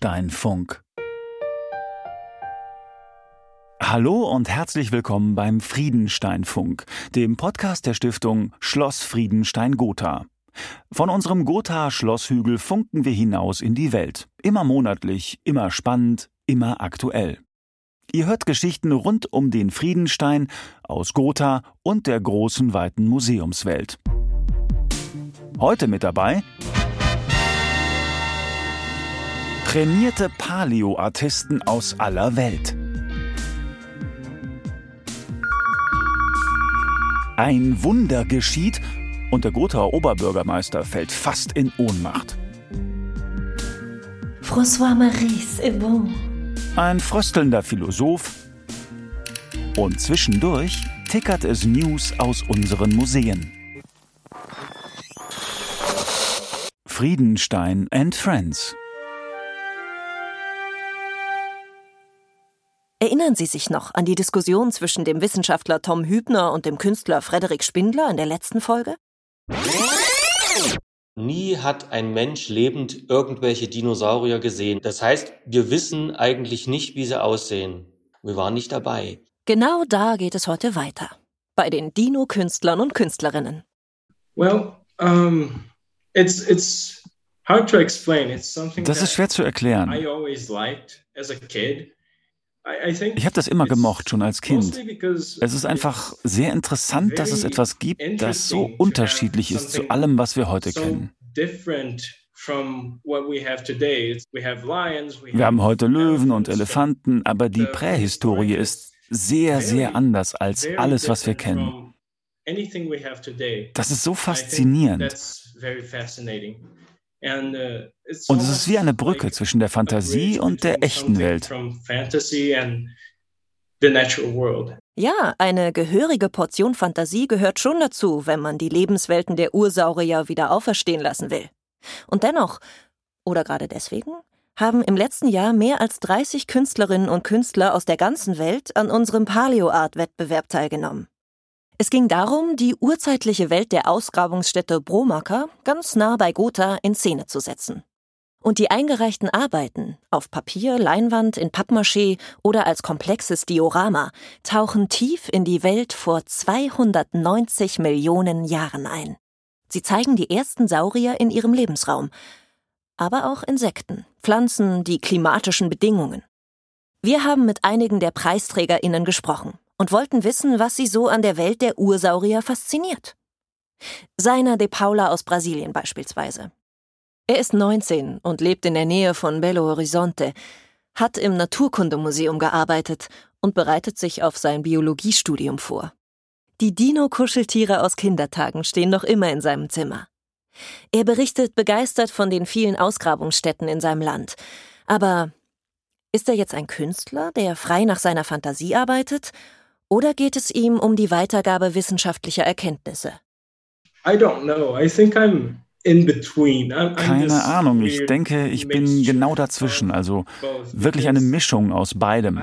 Friedensteinfunk. Hallo und herzlich willkommen beim Friedensteinfunk, dem Podcast der Stiftung Schloss Friedenstein Gotha. Von unserem Gotha Schlosshügel funken wir hinaus in die Welt. Immer monatlich, immer spannend, immer aktuell. Ihr hört Geschichten rund um den Friedenstein aus Gotha und der großen weiten Museumswelt. Heute mit dabei trainierte Paleo-Artisten aus aller Welt. Ein Wunder geschieht und der Gothaer Oberbürgermeister fällt fast in Ohnmacht. François Maurice est bon. Ein fröstelnder Philosoph und zwischendurch tickert es News aus unseren Museen. Friedenstein and Friends Erinnern Sie sich noch an die Diskussion zwischen dem Wissenschaftler Tom Hübner und dem Künstler Frederik Spindler in der letzten Folge? Nie hat ein Mensch lebend irgendwelche Dinosaurier gesehen. Das heißt, wir wissen eigentlich nicht, wie sie aussehen. Wir waren nicht dabei. Genau da geht es heute weiter. Bei den Dino-Künstlern und Künstlerinnen. Well, um, it's, it's hard to explain. It's something Das ist schwer zu erklären. I always liked as a kid. Ich habe das immer gemocht, schon als Kind. Es ist einfach sehr interessant, dass es etwas gibt, das so unterschiedlich ist zu allem, was wir heute kennen. Wir haben heute Löwen und Elefanten, aber die Prähistorie ist sehr, sehr anders als alles, was wir kennen. Das ist so faszinierend. Uh, und es ist wie eine Brücke zwischen der Fantasie und der echten Welt. Ja, eine gehörige Portion Fantasie gehört schon dazu, wenn man die Lebenswelten der Ursaurier wieder auferstehen lassen will. Und dennoch, oder gerade deswegen, haben im letzten Jahr mehr als 30 Künstlerinnen und Künstler aus der ganzen Welt an unserem Paleo-Art-Wettbewerb teilgenommen. Es ging darum, die urzeitliche Welt der Ausgrabungsstätte Bromacker ganz nah bei Gotha in Szene zu setzen. Und die eingereichten Arbeiten auf Papier, Leinwand, in Pappmaché oder als komplexes Diorama tauchen tief in die Welt vor 290 Millionen Jahren ein. Sie zeigen die ersten Saurier in ihrem Lebensraum, aber auch Insekten, Pflanzen, die klimatischen Bedingungen. Wir haben mit einigen der PreisträgerInnen gesprochen und wollten wissen, was sie so an der Welt der Ursaurier fasziniert. Seiner de Paula aus Brasilien beispielsweise. Er ist 19 und lebt in der Nähe von Belo Horizonte, hat im Naturkundemuseum gearbeitet und bereitet sich auf sein Biologiestudium vor. Die Dino-Kuscheltiere aus Kindertagen stehen noch immer in seinem Zimmer. Er berichtet begeistert von den vielen Ausgrabungsstätten in seinem Land. Aber ist er jetzt ein Künstler, der frei nach seiner Fantasie arbeitet oder geht es ihm um die Weitergabe wissenschaftlicher Erkenntnisse? I don't know. I think I'm in between. I'm, Keine Ahnung, ich denke, ich bin genau dazwischen, also wirklich eine Mischung aus beidem.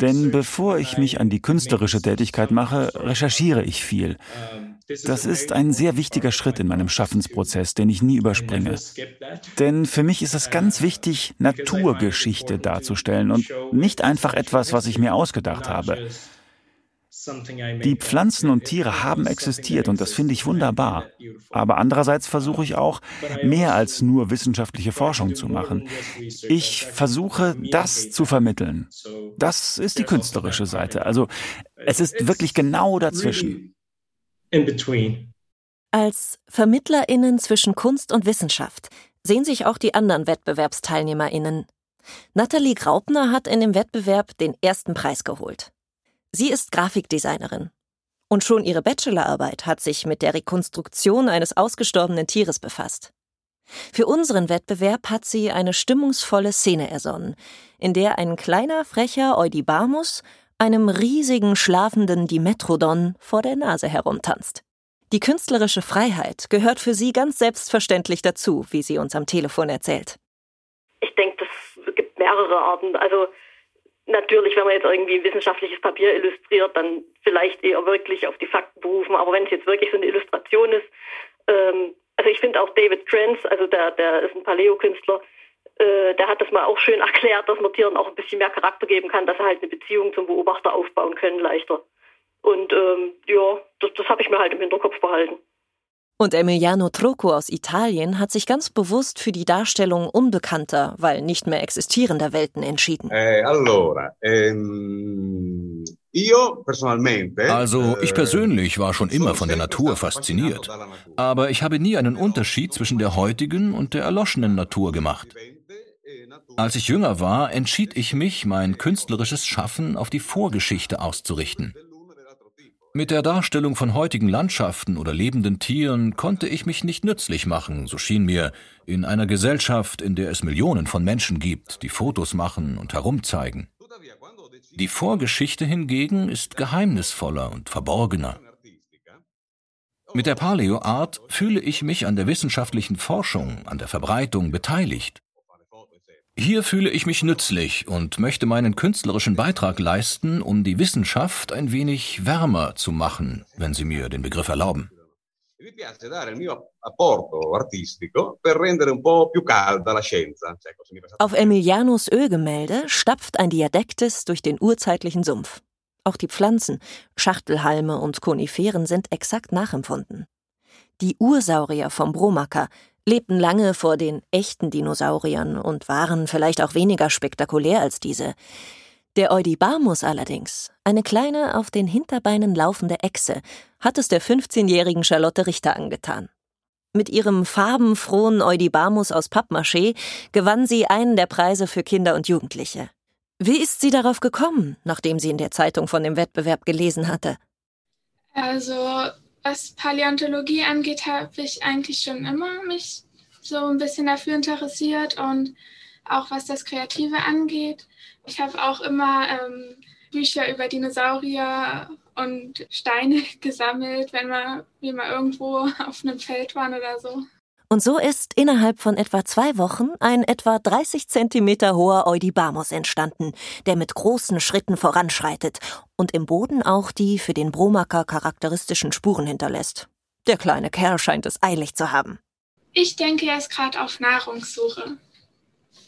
Denn bevor ich mich an die künstlerische Tätigkeit mache, recherchiere ich viel. Das ist ein sehr wichtiger Schritt in meinem Schaffensprozess, den ich nie überspringe. Denn für mich ist es ganz wichtig, Naturgeschichte darzustellen und nicht einfach etwas, was ich mir ausgedacht habe. Die Pflanzen und Tiere haben existiert und das finde ich wunderbar. Aber andererseits versuche ich auch, mehr als nur wissenschaftliche Forschung zu machen. Ich versuche, das zu vermitteln. Das ist die künstlerische Seite. Also es ist wirklich genau dazwischen. Als Vermittlerinnen zwischen Kunst und Wissenschaft sehen sich auch die anderen Wettbewerbsteilnehmerinnen. Nathalie Graupner hat in dem Wettbewerb den ersten Preis geholt. Sie ist Grafikdesignerin. Und schon ihre Bachelorarbeit hat sich mit der Rekonstruktion eines ausgestorbenen Tieres befasst. Für unseren Wettbewerb hat sie eine stimmungsvolle Szene ersonnen, in der ein kleiner, frecher Eudibamus einem riesigen, schlafenden Dimetrodon vor der Nase herumtanzt. Die künstlerische Freiheit gehört für sie ganz selbstverständlich dazu, wie sie uns am Telefon erzählt. Ich denke, es gibt mehrere Arten. Also Natürlich, wenn man jetzt irgendwie ein wissenschaftliches Papier illustriert, dann vielleicht eher wirklich auf die Fakten berufen. Aber wenn es jetzt wirklich so eine Illustration ist, ähm, also ich finde auch David Trance, also der, der ist ein Paleo-Künstler, äh, der hat das mal auch schön erklärt, dass man Tieren auch ein bisschen mehr Charakter geben kann, dass sie halt eine Beziehung zum Beobachter aufbauen können leichter. Und ähm, ja, das, das habe ich mir halt im Hinterkopf behalten. Und Emiliano Trocco aus Italien hat sich ganz bewusst für die Darstellung unbekannter, weil nicht mehr existierender Welten entschieden. Eh, allora, ehm, also ich persönlich war schon immer von der Natur fasziniert, aber ich habe nie einen Unterschied zwischen der heutigen und der erloschenen Natur gemacht. Als ich jünger war, entschied ich mich, mein künstlerisches Schaffen auf die Vorgeschichte auszurichten. Mit der Darstellung von heutigen Landschaften oder lebenden Tieren konnte ich mich nicht nützlich machen, so schien mir, in einer Gesellschaft, in der es Millionen von Menschen gibt, die Fotos machen und herumzeigen. Die Vorgeschichte hingegen ist geheimnisvoller und verborgener. Mit der Paleo-Art fühle ich mich an der wissenschaftlichen Forschung, an der Verbreitung beteiligt. Hier fühle ich mich nützlich und möchte meinen künstlerischen Beitrag leisten, um die Wissenschaft ein wenig wärmer zu machen, wenn Sie mir den Begriff erlauben. Auf Emilianos Ölgemälde stapft ein Diadektis durch den urzeitlichen Sumpf. Auch die Pflanzen, Schachtelhalme und Koniferen sind exakt nachempfunden. Die Ursaurier vom Bromacker lebten lange vor den echten Dinosauriern und waren vielleicht auch weniger spektakulär als diese. Der Eudibamus allerdings, eine kleine auf den Hinterbeinen laufende Echse, hat es der 15-jährigen Charlotte Richter angetan. Mit ihrem farbenfrohen Eudibamus aus Pappmaché gewann sie einen der Preise für Kinder und Jugendliche. Wie ist sie darauf gekommen, nachdem sie in der Zeitung von dem Wettbewerb gelesen hatte? Also was Paläontologie angeht, habe ich eigentlich schon immer mich so ein bisschen dafür interessiert und auch was das Kreative angeht. Ich habe auch immer ähm, Bücher über Dinosaurier und Steine gesammelt, wenn wir, wir mal irgendwo auf einem Feld waren oder so. Und so ist innerhalb von etwa zwei Wochen ein etwa 30 Zentimeter hoher Eudibamus entstanden, der mit großen Schritten voranschreitet und im Boden auch die für den Bromacker charakteristischen Spuren hinterlässt. Der kleine Kerl scheint es eilig zu haben. Ich denke, er ist gerade auf Nahrungssuche.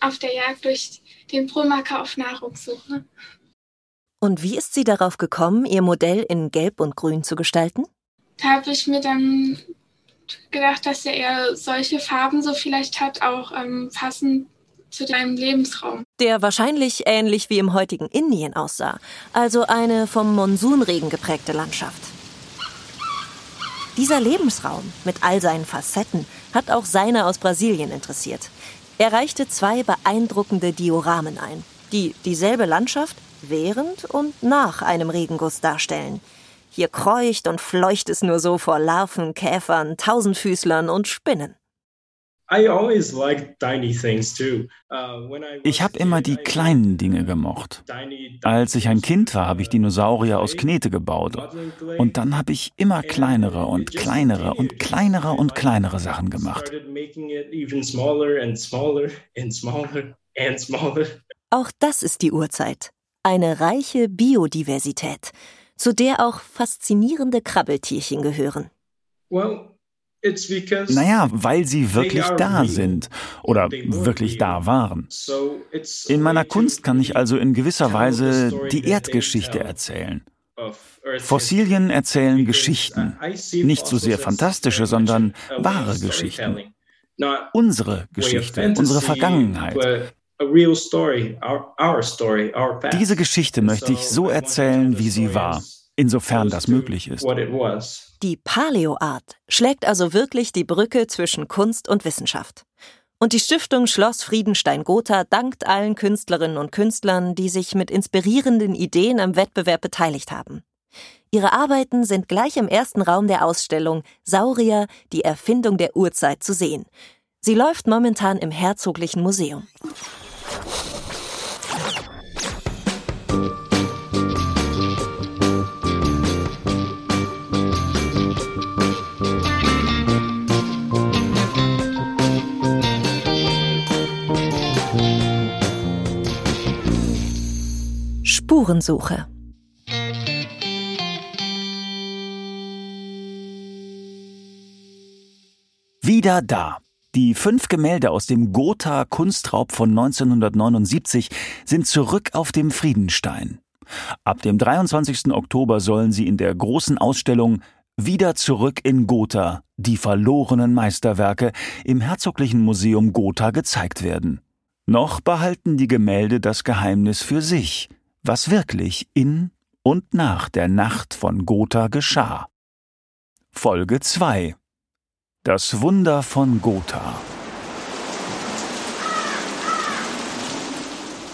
Auf der Jagd durch den Bromacker auf Nahrungssuche. Und wie ist sie darauf gekommen, ihr Modell in Gelb und Grün zu gestalten? Da habe ich mir dann gedacht, dass er eher solche Farben so vielleicht hat, auch ähm, passend zu deinem Lebensraum. Der wahrscheinlich ähnlich wie im heutigen Indien aussah, also eine vom Monsunregen geprägte Landschaft. Dieser Lebensraum mit all seinen Facetten hat auch seine aus Brasilien interessiert. Er reichte zwei beeindruckende Dioramen ein, die dieselbe Landschaft während und nach einem Regenguss darstellen – hier kreucht und fleucht es nur so vor Larven, Käfern, Tausendfüßlern und Spinnen. Uh, ich habe immer die kleinen Dinge gemocht. Als ich ein Kind war, habe ich Dinosaurier aus Knete gebaut. Und dann habe ich immer kleinere und kleinere und kleinere und kleinere Sachen gemacht. Auch das ist die Urzeit. Eine reiche Biodiversität zu der auch faszinierende Krabbeltierchen gehören. Naja, weil sie wirklich da sind oder wirklich da waren. In meiner Kunst kann ich also in gewisser Weise die Erdgeschichte erzählen. Fossilien erzählen Geschichten, nicht so sehr fantastische, sondern wahre Geschichten. Unsere Geschichte, unsere Vergangenheit. Diese Geschichte möchte ich so erzählen, wie sie war, insofern das möglich ist. Die Paleo-Art schlägt also wirklich die Brücke zwischen Kunst und Wissenschaft. Und die Stiftung Schloss Friedenstein-Gotha dankt allen Künstlerinnen und Künstlern, die sich mit inspirierenden Ideen am Wettbewerb beteiligt haben. Ihre Arbeiten sind gleich im ersten Raum der Ausstellung Saurier, die Erfindung der Urzeit zu sehen. Sie läuft momentan im Herzoglichen Museum. Spurensuche. Wieder da. Die fünf Gemälde aus dem Gotha Kunstraub von 1979 sind zurück auf dem Friedenstein. Ab dem 23. Oktober sollen sie in der großen Ausstellung Wieder zurück in Gotha, die verlorenen Meisterwerke im Herzoglichen Museum Gotha gezeigt werden. Noch behalten die Gemälde das Geheimnis für sich, was wirklich in und nach der Nacht von Gotha geschah. Folge 2 das Wunder von Gotha.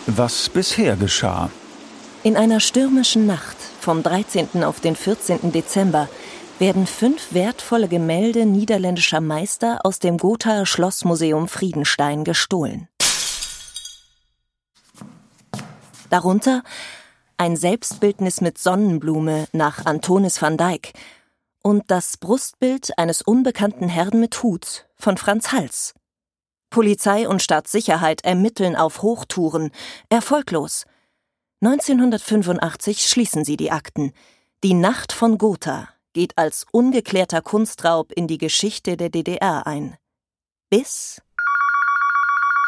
Was bisher geschah. In einer stürmischen Nacht vom 13. auf den 14. Dezember werden fünf wertvolle Gemälde niederländischer Meister aus dem Gothaer Schlossmuseum Friedenstein gestohlen. Darunter ein Selbstbildnis mit Sonnenblume nach Antonis van Dyck und das Brustbild eines unbekannten Herrn mit Hut von Franz Hals. Polizei und Staatssicherheit ermitteln auf Hochtouren, erfolglos. 1985 schließen sie die Akten. Die Nacht von Gotha geht als ungeklärter Kunstraub in die Geschichte der DDR ein. Bis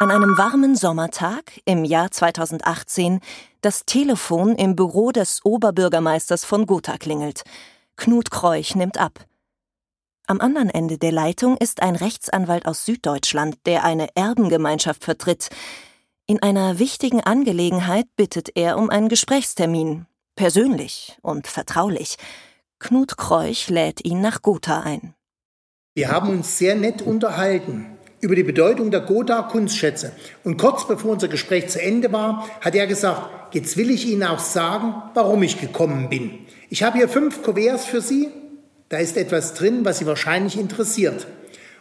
an einem warmen Sommertag im Jahr 2018 das Telefon im Büro des Oberbürgermeisters von Gotha klingelt. Knut Kreuch nimmt ab. Am anderen Ende der Leitung ist ein Rechtsanwalt aus Süddeutschland, der eine Erbengemeinschaft vertritt. In einer wichtigen Angelegenheit bittet er um einen Gesprächstermin, persönlich und vertraulich. Knut Kreuch lädt ihn nach Gotha ein. Wir haben uns sehr nett unterhalten über die Bedeutung der Gotha Kunstschätze. Und kurz bevor unser Gespräch zu Ende war, hat er gesagt, jetzt will ich Ihnen auch sagen, warum ich gekommen bin. Ich habe hier fünf Kuverts für Sie. Da ist etwas drin, was Sie wahrscheinlich interessiert.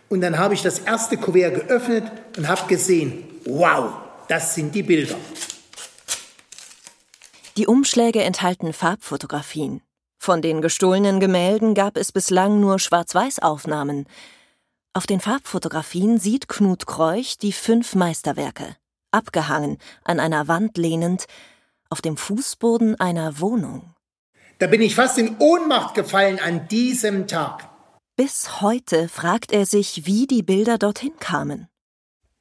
Und dann habe ich das erste Kuvert geöffnet und habe gesehen, wow, das sind die Bilder. Die Umschläge enthalten Farbfotografien. Von den gestohlenen Gemälden gab es bislang nur Schwarz-Weiß-Aufnahmen. Auf den Farbfotografien sieht Knut Kreuch die fünf Meisterwerke, abgehangen, an einer Wand lehnend, auf dem Fußboden einer Wohnung. Da bin ich fast in Ohnmacht gefallen an diesem Tag. Bis heute fragt er sich, wie die Bilder dorthin kamen.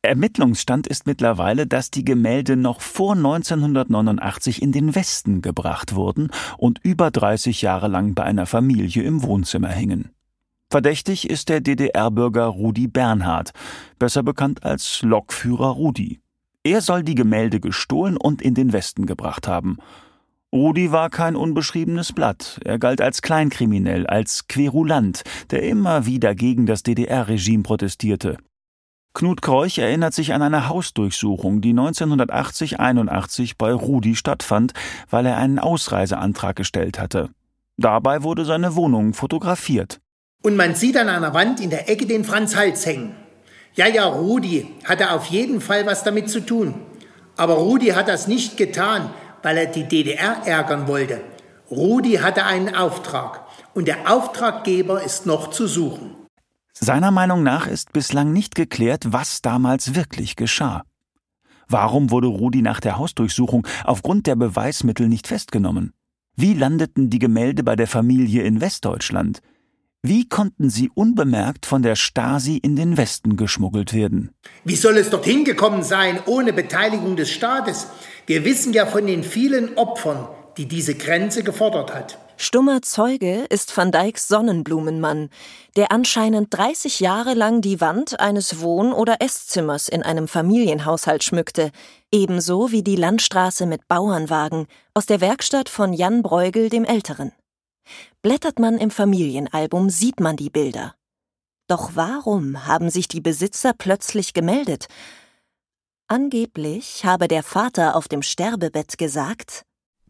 Ermittlungsstand ist mittlerweile, dass die Gemälde noch vor 1989 in den Westen gebracht wurden und über 30 Jahre lang bei einer Familie im Wohnzimmer hingen. Verdächtig ist der DDR-Bürger Rudi Bernhard, besser bekannt als Lokführer Rudi. Er soll die Gemälde gestohlen und in den Westen gebracht haben. Rudi war kein unbeschriebenes Blatt. Er galt als Kleinkriminell, als Querulant, der immer wieder gegen das DDR-Regime protestierte. Knut Kreuch erinnert sich an eine Hausdurchsuchung, die 1980-81 bei Rudi stattfand, weil er einen Ausreiseantrag gestellt hatte. Dabei wurde seine Wohnung fotografiert. Und man sieht an einer Wand in der Ecke den Franz Hals hängen. Ja, ja, Rudi hatte auf jeden Fall was damit zu tun. Aber Rudi hat das nicht getan, weil er die DDR ärgern wollte. Rudi hatte einen Auftrag und der Auftraggeber ist noch zu suchen. Seiner Meinung nach ist bislang nicht geklärt, was damals wirklich geschah. Warum wurde Rudi nach der Hausdurchsuchung aufgrund der Beweismittel nicht festgenommen? Wie landeten die Gemälde bei der Familie in Westdeutschland? Wie konnten sie unbemerkt von der Stasi in den Westen geschmuggelt werden? Wie soll es dorthin gekommen sein ohne Beteiligung des Staates? Wir wissen ja von den vielen Opfern, die diese Grenze gefordert hat. Stummer Zeuge ist Van Dijks Sonnenblumenmann, der anscheinend 30 Jahre lang die Wand eines Wohn- oder Esszimmers in einem Familienhaushalt schmückte, ebenso wie die Landstraße mit Bauernwagen aus der Werkstatt von Jan Bruegel dem Älteren. Blättert man im Familienalbum, sieht man die Bilder. Doch warum haben sich die Besitzer plötzlich gemeldet? Angeblich habe der Vater auf dem Sterbebett gesagt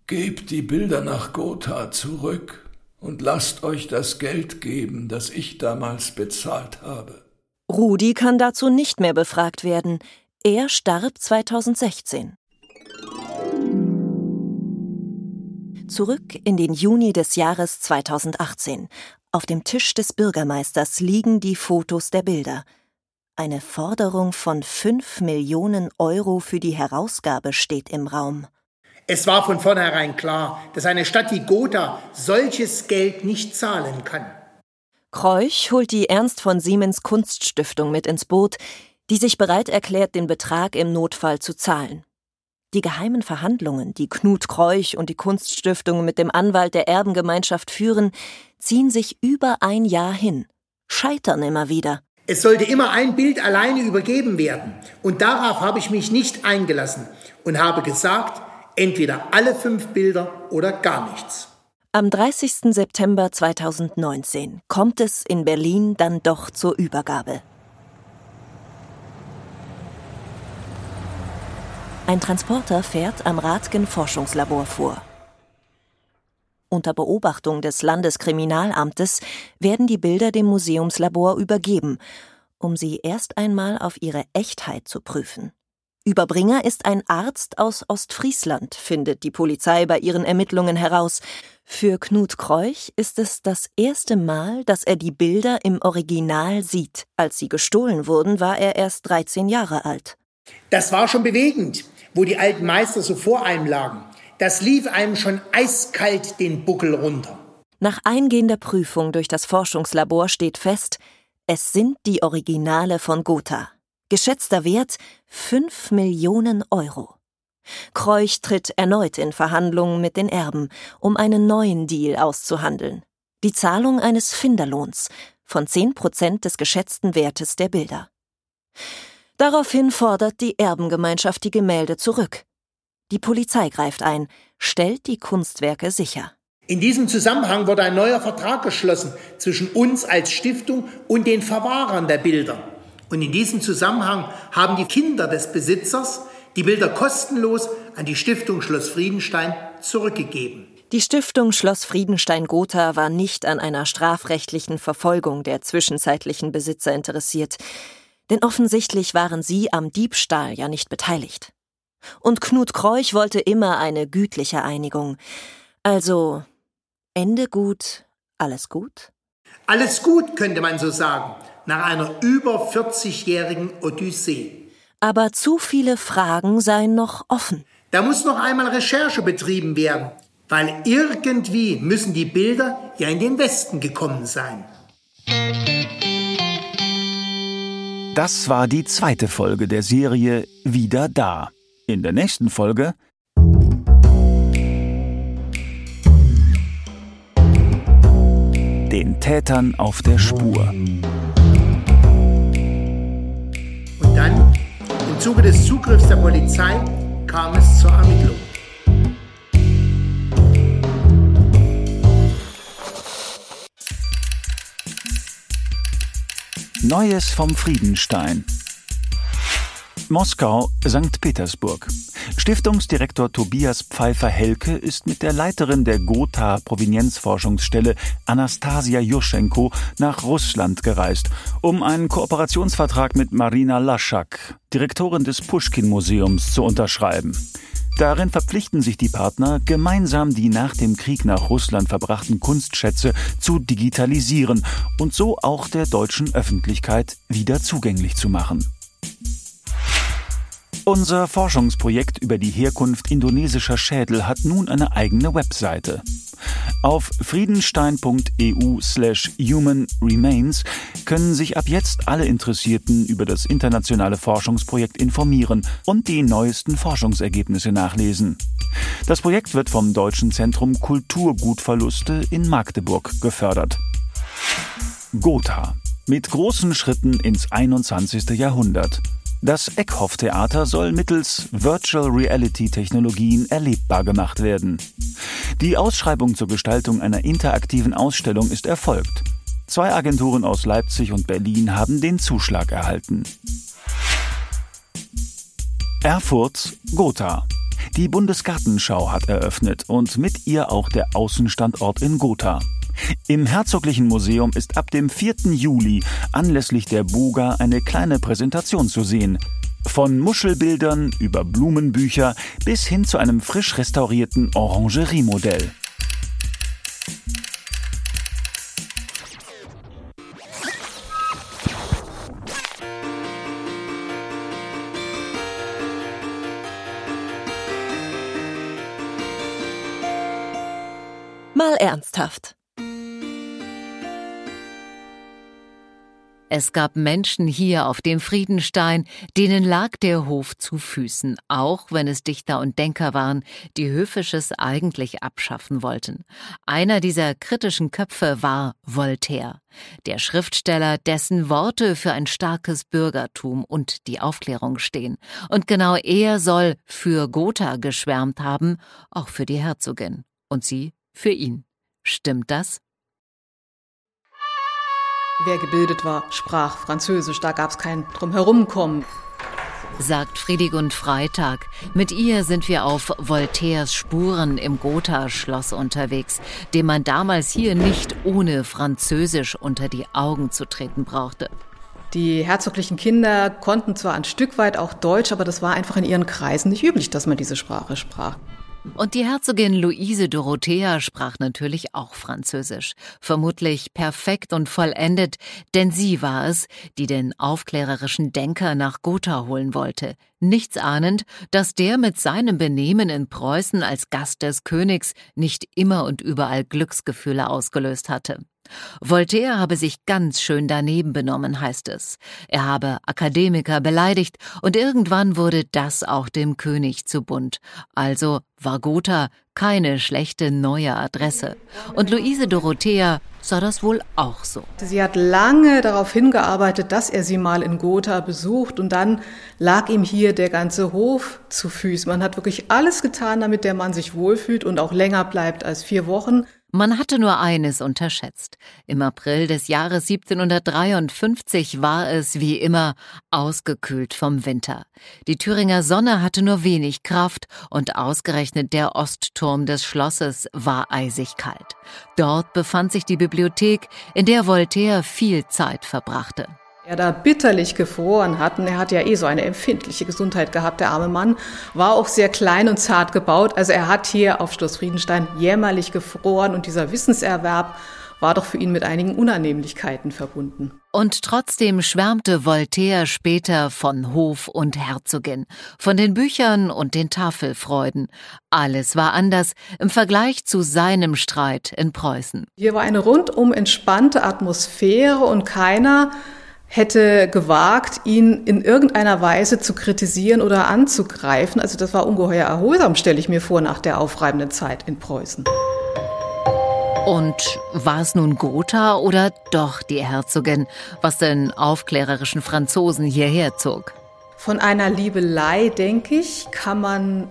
Gebt die Bilder nach Gotha zurück und lasst euch das Geld geben, das ich damals bezahlt habe. Rudi kann dazu nicht mehr befragt werden. Er starb 2016. Zurück in den Juni des Jahres 2018. Auf dem Tisch des Bürgermeisters liegen die Fotos der Bilder. Eine Forderung von 5 Millionen Euro für die Herausgabe steht im Raum. Es war von vornherein klar, dass eine Stadt wie Gotha solches Geld nicht zahlen kann. Kreuch holt die Ernst von Siemens Kunststiftung mit ins Boot, die sich bereit erklärt, den Betrag im Notfall zu zahlen. Die geheimen Verhandlungen, die Knut Kreuch und die Kunststiftung mit dem Anwalt der Erbengemeinschaft führen, ziehen sich über ein Jahr hin, scheitern immer wieder. Es sollte immer ein Bild alleine übergeben werden. Und darauf habe ich mich nicht eingelassen und habe gesagt, entweder alle fünf Bilder oder gar nichts. Am 30. September 2019 kommt es in Berlin dann doch zur Übergabe. Ein Transporter fährt am Radgen Forschungslabor vor. Unter Beobachtung des Landeskriminalamtes werden die Bilder dem Museumslabor übergeben, um sie erst einmal auf ihre Echtheit zu prüfen. Überbringer ist ein Arzt aus Ostfriesland, findet die Polizei bei ihren Ermittlungen heraus. Für Knut Kreuch ist es das erste Mal, dass er die Bilder im Original sieht. Als sie gestohlen wurden, war er erst 13 Jahre alt. Das war schon bewegend, wo die alten Meister so vor einem lagen. Das lief einem schon eiskalt den Buckel runter. Nach eingehender Prüfung durch das Forschungslabor steht fest, es sind die Originale von Gotha. Geschätzter Wert 5 Millionen Euro. Kreuch tritt erneut in Verhandlungen mit den Erben, um einen neuen Deal auszuhandeln. Die Zahlung eines Finderlohns von 10 Prozent des geschätzten Wertes der Bilder. Daraufhin fordert die Erbengemeinschaft die Gemälde zurück. Die Polizei greift ein, stellt die Kunstwerke sicher. In diesem Zusammenhang wurde ein neuer Vertrag geschlossen zwischen uns als Stiftung und den Verwahrern der Bilder. Und in diesem Zusammenhang haben die Kinder des Besitzers die Bilder kostenlos an die Stiftung Schloss Friedenstein zurückgegeben. Die Stiftung Schloss Friedenstein Gotha war nicht an einer strafrechtlichen Verfolgung der zwischenzeitlichen Besitzer interessiert, denn offensichtlich waren sie am Diebstahl ja nicht beteiligt. Und Knut Kreuch wollte immer eine gütliche Einigung. Also Ende gut, alles gut? Alles gut, könnte man so sagen, nach einer über 40-jährigen Odyssee. Aber zu viele Fragen seien noch offen. Da muss noch einmal Recherche betrieben werden, weil irgendwie müssen die Bilder ja in den Westen gekommen sein. Das war die zweite Folge der Serie Wieder da. In der nächsten Folge den Tätern auf der Spur. Und dann, im Zuge des Zugriffs der Polizei, kam es zur Ermittlung. Neues vom Friedenstein. Moskau, St. Petersburg. Stiftungsdirektor Tobias Pfeiffer-Helke ist mit der Leiterin der Gotha Provenienzforschungsstelle Anastasia Juschenko nach Russland gereist, um einen Kooperationsvertrag mit Marina Laschak, Direktorin des Pushkin-Museums, zu unterschreiben. Darin verpflichten sich die Partner, gemeinsam die nach dem Krieg nach Russland verbrachten Kunstschätze zu digitalisieren und so auch der deutschen Öffentlichkeit wieder zugänglich zu machen. Unser Forschungsprojekt über die Herkunft indonesischer Schädel hat nun eine eigene Webseite. Auf friedenstein.eu slash human remains können sich ab jetzt alle Interessierten über das internationale Forschungsprojekt informieren und die neuesten Forschungsergebnisse nachlesen. Das Projekt wird vom Deutschen Zentrum Kulturgutverluste in Magdeburg gefördert. Gotha. Mit großen Schritten ins 21. Jahrhundert. Das Eckhoff-Theater soll mittels Virtual Reality-Technologien erlebbar gemacht werden. Die Ausschreibung zur Gestaltung einer interaktiven Ausstellung ist erfolgt. Zwei Agenturen aus Leipzig und Berlin haben den Zuschlag erhalten. Erfurt Gotha. Die Bundesgartenschau hat eröffnet und mit ihr auch der Außenstandort in Gotha. Im Herzoglichen Museum ist ab dem 4. Juli anlässlich der Buga eine kleine Präsentation zu sehen. Von Muschelbildern über Blumenbücher bis hin zu einem frisch restaurierten Orangeriemodell. Mal ernsthaft. Es gab Menschen hier auf dem Friedenstein, denen lag der Hof zu Füßen, auch wenn es Dichter und Denker waren, die Höfisches eigentlich abschaffen wollten. Einer dieser kritischen Köpfe war Voltaire, der Schriftsteller, dessen Worte für ein starkes Bürgertum und die Aufklärung stehen. Und genau er soll für Gotha geschwärmt haben, auch für die Herzogin. Und sie für ihn. Stimmt das? Wer gebildet war, sprach Französisch, da gab es kein Drumherumkommen. Sagt Friedegund Freitag. Mit ihr sind wir auf Voltaires Spuren im Gotha-Schloss unterwegs, dem man damals hier nicht ohne Französisch unter die Augen zu treten brauchte. Die herzoglichen Kinder konnten zwar ein Stück weit auch Deutsch, aber das war einfach in ihren Kreisen nicht üblich, dass man diese Sprache sprach. Und die Herzogin Luise Dorothea sprach natürlich auch Französisch, vermutlich perfekt und vollendet, denn sie war es, die den aufklärerischen Denker nach Gotha holen wollte, nichts ahnend, dass der mit seinem Benehmen in Preußen als Gast des Königs nicht immer und überall Glücksgefühle ausgelöst hatte. Voltaire habe sich ganz schön daneben benommen, heißt es. Er habe Akademiker beleidigt und irgendwann wurde das auch dem König zu bunt. Also war Gotha keine schlechte neue Adresse. Und Luise Dorothea sah das wohl auch so. Sie hat lange darauf hingearbeitet, dass er sie mal in Gotha besucht und dann lag ihm hier der ganze Hof zu Füßen. Man hat wirklich alles getan, damit der Mann sich wohlfühlt und auch länger bleibt als vier Wochen. Man hatte nur eines unterschätzt. Im April des Jahres 1753 war es, wie immer, ausgekühlt vom Winter. Die Thüringer Sonne hatte nur wenig Kraft und ausgerechnet der Ostturm des Schlosses war eisig kalt. Dort befand sich die Bibliothek, in der Voltaire viel Zeit verbrachte er da bitterlich gefroren hat. Und er hat ja eh so eine empfindliche Gesundheit gehabt, der arme Mann. War auch sehr klein und zart gebaut. Also er hat hier auf Schloss Friedenstein jämmerlich gefroren und dieser Wissenserwerb war doch für ihn mit einigen Unannehmlichkeiten verbunden. Und trotzdem schwärmte Voltaire später von Hof und Herzogin, von den Büchern und den Tafelfreuden. Alles war anders im Vergleich zu seinem Streit in Preußen. Hier war eine rundum entspannte Atmosphäre und keiner hätte gewagt, ihn in irgendeiner Weise zu kritisieren oder anzugreifen. Also das war ungeheuer erholsam, stelle ich mir vor, nach der aufreibenden Zeit in Preußen. Und war es nun Gotha oder doch die Herzogin, was den aufklärerischen Franzosen hierher zog? Von einer Liebelei, denke ich, kann man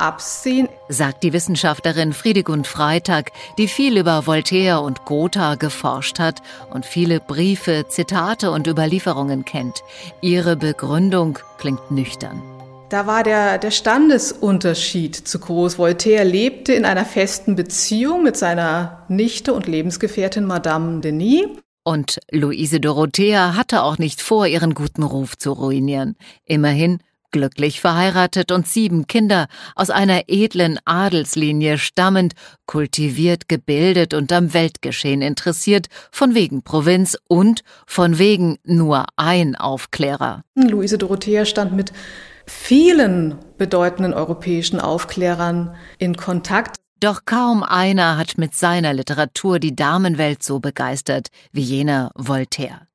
absehen, sagt die Wissenschaftlerin Friedegund Freitag, die viel über Voltaire und Gotha geforscht hat und viele Briefe, Zitate und Überlieferungen kennt. Ihre Begründung klingt nüchtern. Da war der, der Standesunterschied zu groß. Voltaire lebte in einer festen Beziehung mit seiner Nichte und Lebensgefährtin Madame Denis. Und Luise Dorothea hatte auch nicht vor, ihren guten Ruf zu ruinieren. Immerhin glücklich verheiratet und sieben Kinder aus einer edlen Adelslinie stammend, kultiviert, gebildet und am Weltgeschehen interessiert, von wegen Provinz und von wegen nur ein Aufklärer. Luise Dorothea stand mit vielen bedeutenden europäischen Aufklärern in Kontakt. Doch kaum einer hat mit seiner Literatur die Damenwelt so begeistert wie jener Voltaire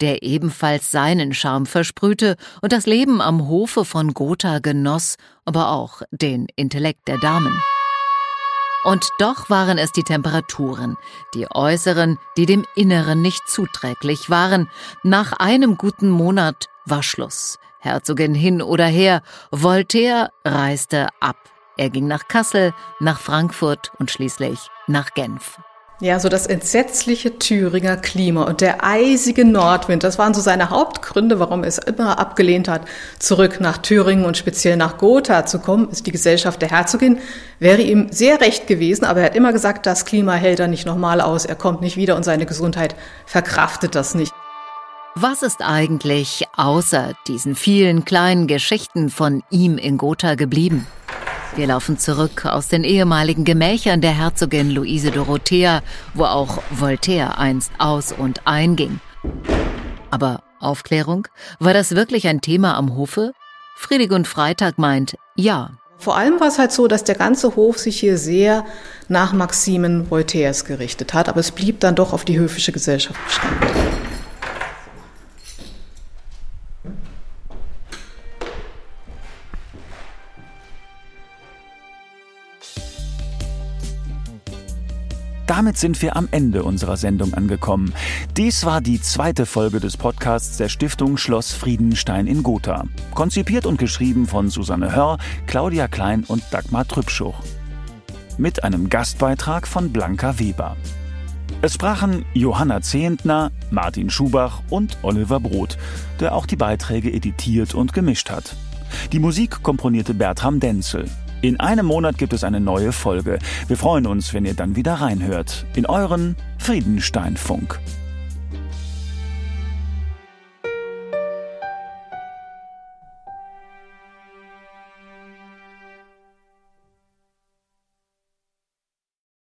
der ebenfalls seinen Charme versprühte und das Leben am Hofe von Gotha genoss, aber auch den Intellekt der Damen. Und doch waren es die Temperaturen, die äußeren, die dem Inneren nicht zuträglich waren. Nach einem guten Monat war Schluss. Herzogin hin oder her, Voltaire reiste ab. Er ging nach Kassel, nach Frankfurt und schließlich nach Genf. Ja, so das entsetzliche Thüringer Klima und der eisige Nordwind, das waren so seine Hauptgründe, warum er es immer abgelehnt hat, zurück nach Thüringen und speziell nach Gotha zu kommen. Ist die Gesellschaft der Herzogin, wäre ihm sehr recht gewesen, aber er hat immer gesagt, das Klima hält er nicht nochmal aus, er kommt nicht wieder und seine Gesundheit verkraftet das nicht. Was ist eigentlich außer diesen vielen kleinen Geschichten von ihm in Gotha geblieben? Wir laufen zurück aus den ehemaligen Gemächern der Herzogin Luise Dorothea, wo auch Voltaire einst aus und einging. Aber Aufklärung? War das wirklich ein Thema am Hofe? Friedegund Freitag meint, ja. Vor allem war es halt so, dass der ganze Hof sich hier sehr nach Maximen Voltaires gerichtet hat, aber es blieb dann doch auf die höfische Gesellschaft beschränkt. Damit sind wir am Ende unserer Sendung angekommen. Dies war die zweite Folge des Podcasts der Stiftung Schloss Friedenstein in Gotha. Konzipiert und geschrieben von Susanne Hörr, Claudia Klein und Dagmar Trübschuch. Mit einem Gastbeitrag von Blanca Weber. Es sprachen Johanna Zehentner, Martin Schubach und Oliver Brot, der auch die Beiträge editiert und gemischt hat. Die Musik komponierte Bertram Denzel. In einem Monat gibt es eine neue Folge. Wir freuen uns, wenn ihr dann wieder reinhört. In euren Friedensteinfunk.